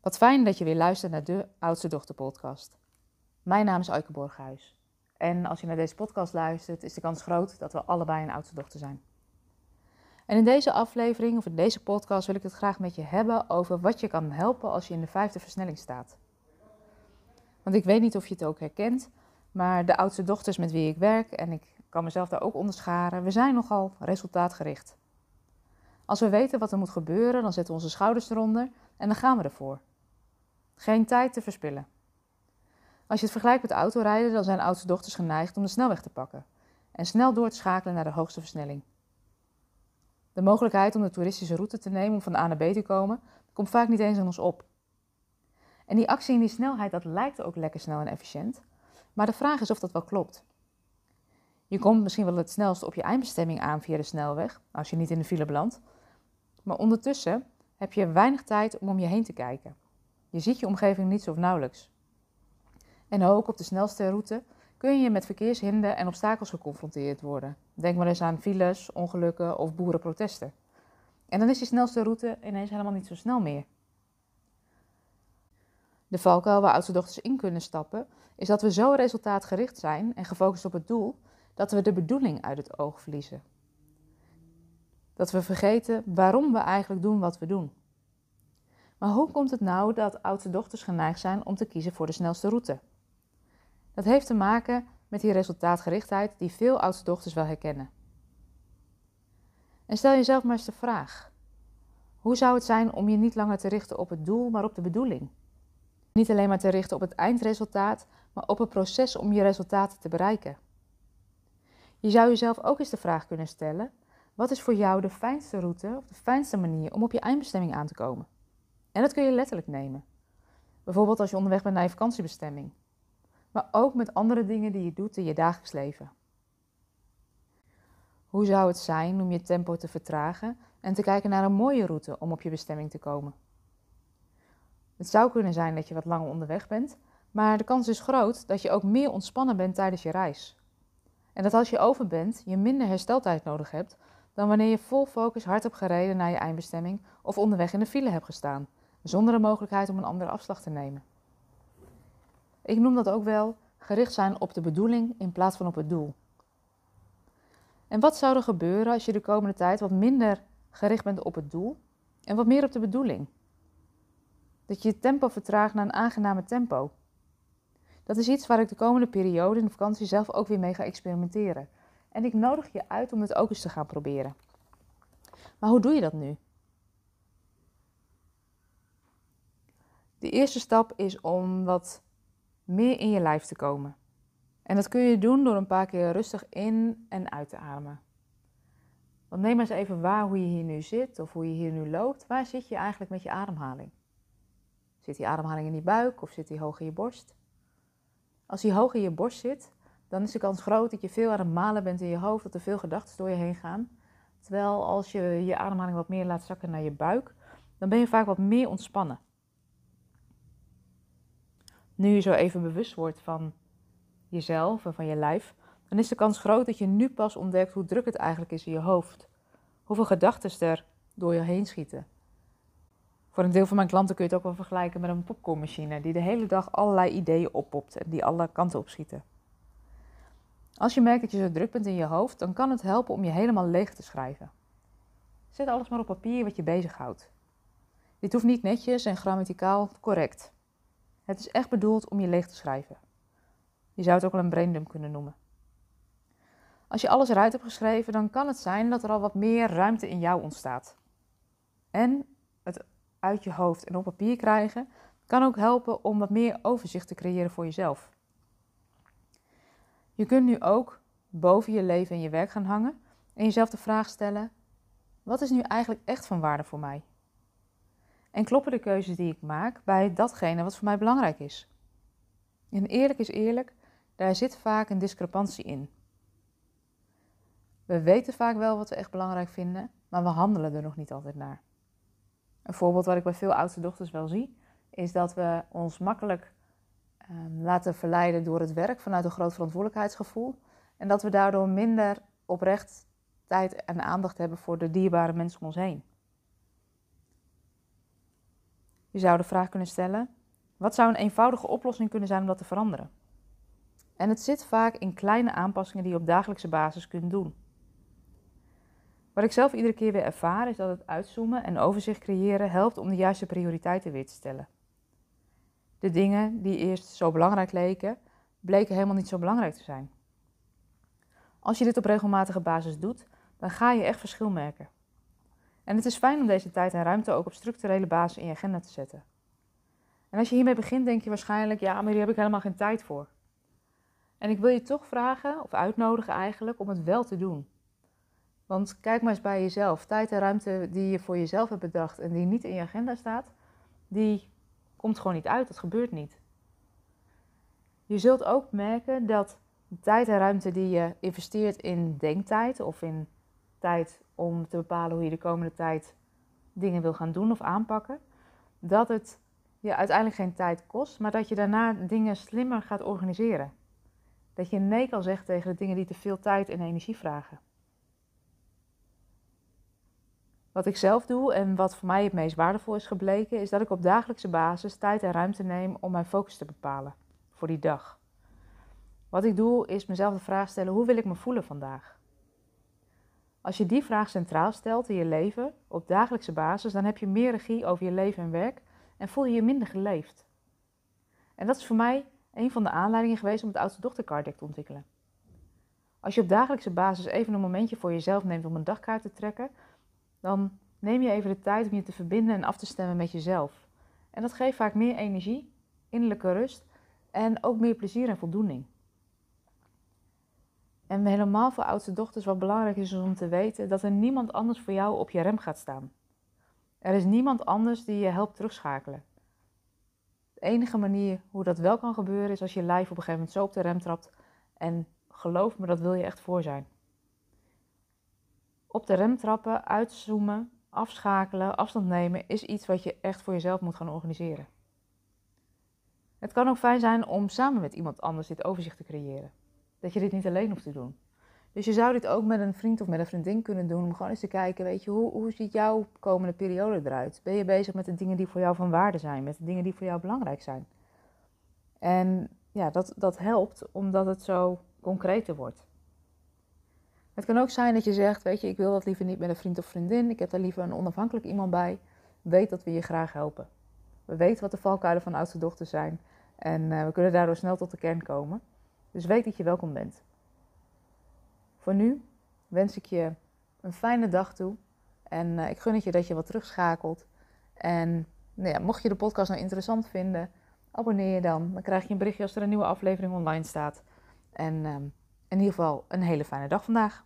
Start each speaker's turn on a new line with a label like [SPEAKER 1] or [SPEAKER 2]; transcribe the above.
[SPEAKER 1] Wat fijn dat je weer luistert naar de Oudste Dochter podcast. Mijn naam is Eike Borghuis. En als je naar deze podcast luistert, is de kans groot dat we allebei een oudste dochter zijn. En in deze aflevering, of in deze podcast, wil ik het graag met je hebben over wat je kan helpen als je in de vijfde versnelling staat. Want ik weet niet of je het ook herkent, maar de oudste dochters met wie ik werk, en ik kan mezelf daar ook onder scharen, we zijn nogal resultaatgericht. Als we weten wat er moet gebeuren, dan zetten we onze schouders eronder en dan gaan we ervoor. Geen tijd te verspillen. Als je het vergelijkt met autorijden, dan zijn oudste dochters geneigd om de snelweg te pakken en snel door te schakelen naar de hoogste versnelling. De mogelijkheid om de toeristische route te nemen om van A naar B te komen, komt vaak niet eens aan ons op. En die actie en die snelheid, dat lijkt ook lekker snel en efficiënt, maar de vraag is of dat wel klopt. Je komt misschien wel het snelst op je eindbestemming aan via de snelweg, als je niet in de file belandt, maar ondertussen heb je weinig tijd om om je heen te kijken. Je ziet je omgeving niets of nauwelijks. En ook op de snelste route kun je met verkeershinder en obstakels geconfronteerd worden. Denk maar eens aan files, ongelukken of boerenprotesten. En dan is die snelste route ineens helemaal niet zo snel meer. De valkuil waar oudste dochters in kunnen stappen, is dat we zo resultaatgericht zijn en gefocust op het doel, dat we de bedoeling uit het oog verliezen. Dat we vergeten waarom we eigenlijk doen wat we doen. Maar hoe komt het nou dat oudste dochters geneigd zijn om te kiezen voor de snelste route? Dat heeft te maken met die resultaatgerichtheid die veel oudste dochters wel herkennen. En stel jezelf maar eens de vraag: hoe zou het zijn om je niet langer te richten op het doel, maar op de bedoeling? Niet alleen maar te richten op het eindresultaat, maar op het proces om je resultaten te bereiken. Je zou jezelf ook eens de vraag kunnen stellen: wat is voor jou de fijnste route of de fijnste manier om op je eindbestemming aan te komen? En dat kun je letterlijk nemen. Bijvoorbeeld als je onderweg bent naar je vakantiebestemming. Maar ook met andere dingen die je doet in je dagelijks leven. Hoe zou het zijn om je tempo te vertragen en te kijken naar een mooie route om op je bestemming te komen? Het zou kunnen zijn dat je wat langer onderweg bent, maar de kans is groot dat je ook meer ontspannen bent tijdens je reis. En dat als je over bent, je minder hersteltijd nodig hebt dan wanneer je vol focus hard hebt gereden naar je eindbestemming of onderweg in de file hebt gestaan, zonder de mogelijkheid om een andere afslag te nemen. Ik noem dat ook wel gericht zijn op de bedoeling in plaats van op het doel. En wat zou er gebeuren als je de komende tijd wat minder gericht bent op het doel en wat meer op de bedoeling? Dat je je tempo vertraagt naar een aangename tempo. Dat is iets waar ik de komende periode in de vakantie zelf ook weer mee ga experimenteren. En ik nodig je uit om het ook eens te gaan proberen. Maar hoe doe je dat nu? De eerste stap is om wat meer in je lijf te komen. En dat kun je doen door een paar keer rustig in en uit te ademen. Want neem eens even waar hoe je hier nu zit of hoe je hier nu loopt. Waar zit je eigenlijk met je ademhaling? Zit die ademhaling in je buik of zit die hoog in je borst? Als die hoog in je borst zit, dan is de kans groot dat je veel aan het malen bent in je hoofd, dat er veel gedachten door je heen gaan. Terwijl als je je ademhaling wat meer laat zakken naar je buik, dan ben je vaak wat meer ontspannen. Nu je zo even bewust wordt van jezelf en van je lijf, dan is de kans groot dat je nu pas ontdekt hoe druk het eigenlijk is in je hoofd. Hoeveel gedachten er door je heen schieten. Voor een deel van mijn klanten kun je het ook wel vergelijken met een popcornmachine die de hele dag allerlei ideeën oppopt en die alle kanten opschieten. Als je merkt dat je zo druk bent in je hoofd, dan kan het helpen om je helemaal leeg te schrijven. Zet alles maar op papier wat je bezighoudt. Dit hoeft niet netjes en grammaticaal correct. Het is echt bedoeld om je leeg te schrijven. Je zou het ook wel een braindump kunnen noemen. Als je alles eruit hebt geschreven, dan kan het zijn dat er al wat meer ruimte in jou ontstaat. En het uit je hoofd en op papier krijgen kan ook helpen om wat meer overzicht te creëren voor jezelf. Je kunt nu ook boven je leven en je werk gaan hangen en jezelf de vraag stellen: wat is nu eigenlijk echt van waarde voor mij? En kloppen de keuzes die ik maak bij datgene wat voor mij belangrijk is? En eerlijk is eerlijk, daar zit vaak een discrepantie in. We weten vaak wel wat we echt belangrijk vinden, maar we handelen er nog niet altijd naar. Een voorbeeld wat ik bij veel oudste dochters wel zie, is dat we ons makkelijk um, laten verleiden door het werk vanuit een groot verantwoordelijkheidsgevoel. En dat we daardoor minder oprecht tijd en aandacht hebben voor de dierbare mensen om ons heen. Je zou de vraag kunnen stellen: wat zou een eenvoudige oplossing kunnen zijn om dat te veranderen? En het zit vaak in kleine aanpassingen die je op dagelijkse basis kunt doen. Wat ik zelf iedere keer weer ervaar is dat het uitzoomen en overzicht creëren helpt om de juiste prioriteiten weer te stellen. De dingen die eerst zo belangrijk leken, bleken helemaal niet zo belangrijk te zijn. Als je dit op regelmatige basis doet, dan ga je echt verschil merken. En het is fijn om deze tijd en ruimte ook op structurele basis in je agenda te zetten. En als je hiermee begint, denk je waarschijnlijk, ja, maar hier heb ik helemaal geen tijd voor. En ik wil je toch vragen, of uitnodigen eigenlijk, om het wel te doen. Want kijk maar eens bij jezelf. Tijd en ruimte die je voor jezelf hebt bedacht en die niet in je agenda staat, die komt gewoon niet uit. Dat gebeurt niet. Je zult ook merken dat de tijd en ruimte die je investeert in denktijd of in tijd om te bepalen hoe je de komende tijd dingen wil gaan doen of aanpakken, dat het je uiteindelijk geen tijd kost, maar dat je daarna dingen slimmer gaat organiseren. Dat je nee kan zeggen tegen de dingen die te veel tijd en energie vragen. Wat ik zelf doe en wat voor mij het meest waardevol is gebleken, is dat ik op dagelijkse basis tijd en ruimte neem om mijn focus te bepalen voor die dag. Wat ik doe is mezelf de vraag stellen: hoe wil ik me voelen vandaag? Als je die vraag centraal stelt in je leven op dagelijkse basis, dan heb je meer regie over je leven en werk en voel je je minder geleefd. En dat is voor mij een van de aanleidingen geweest om het oudste dochtercard te ontwikkelen. Als je op dagelijkse basis even een momentje voor jezelf neemt om een dagkaart te trekken, dan neem je even de tijd om je te verbinden en af te stemmen met jezelf. En dat geeft vaak meer energie, innerlijke rust en ook meer plezier en voldoening. En helemaal voor oudste dochters wat belangrijk is om te weten dat er niemand anders voor jou op je rem gaat staan. Er is niemand anders die je helpt terugschakelen. De enige manier hoe dat wel kan gebeuren is als je lijf op een gegeven moment zo op de rem trapt. En geloof me, dat wil je echt voor zijn. Op de rem trappen, uitzoomen, afschakelen, afstand nemen is iets wat je echt voor jezelf moet gaan organiseren. Het kan ook fijn zijn om samen met iemand anders dit overzicht te creëren. Dat je dit niet alleen hoeft te doen. Dus je zou dit ook met een vriend of met een vriendin kunnen doen. Om gewoon eens te kijken, weet je, hoe, hoe ziet jouw komende periode eruit? Ben je bezig met de dingen die voor jou van waarde zijn? Met de dingen die voor jou belangrijk zijn? En ja, dat, dat helpt omdat het zo concreter wordt. Het kan ook zijn dat je zegt, weet je, ik wil dat liever niet met een vriend of vriendin. Ik heb daar liever een onafhankelijk iemand bij. Weet dat we je graag helpen. We weten wat de valkuilen van oudste dochters zijn. En uh, we kunnen daardoor snel tot de kern komen. Dus weet dat je welkom bent. Voor nu wens ik je een fijne dag toe. En uh, ik gun het je dat je wat terugschakelt. En nou ja, mocht je de podcast nou interessant vinden, abonneer je dan. Dan krijg je een berichtje als er een nieuwe aflevering online staat. En uh, in ieder geval een hele fijne dag vandaag.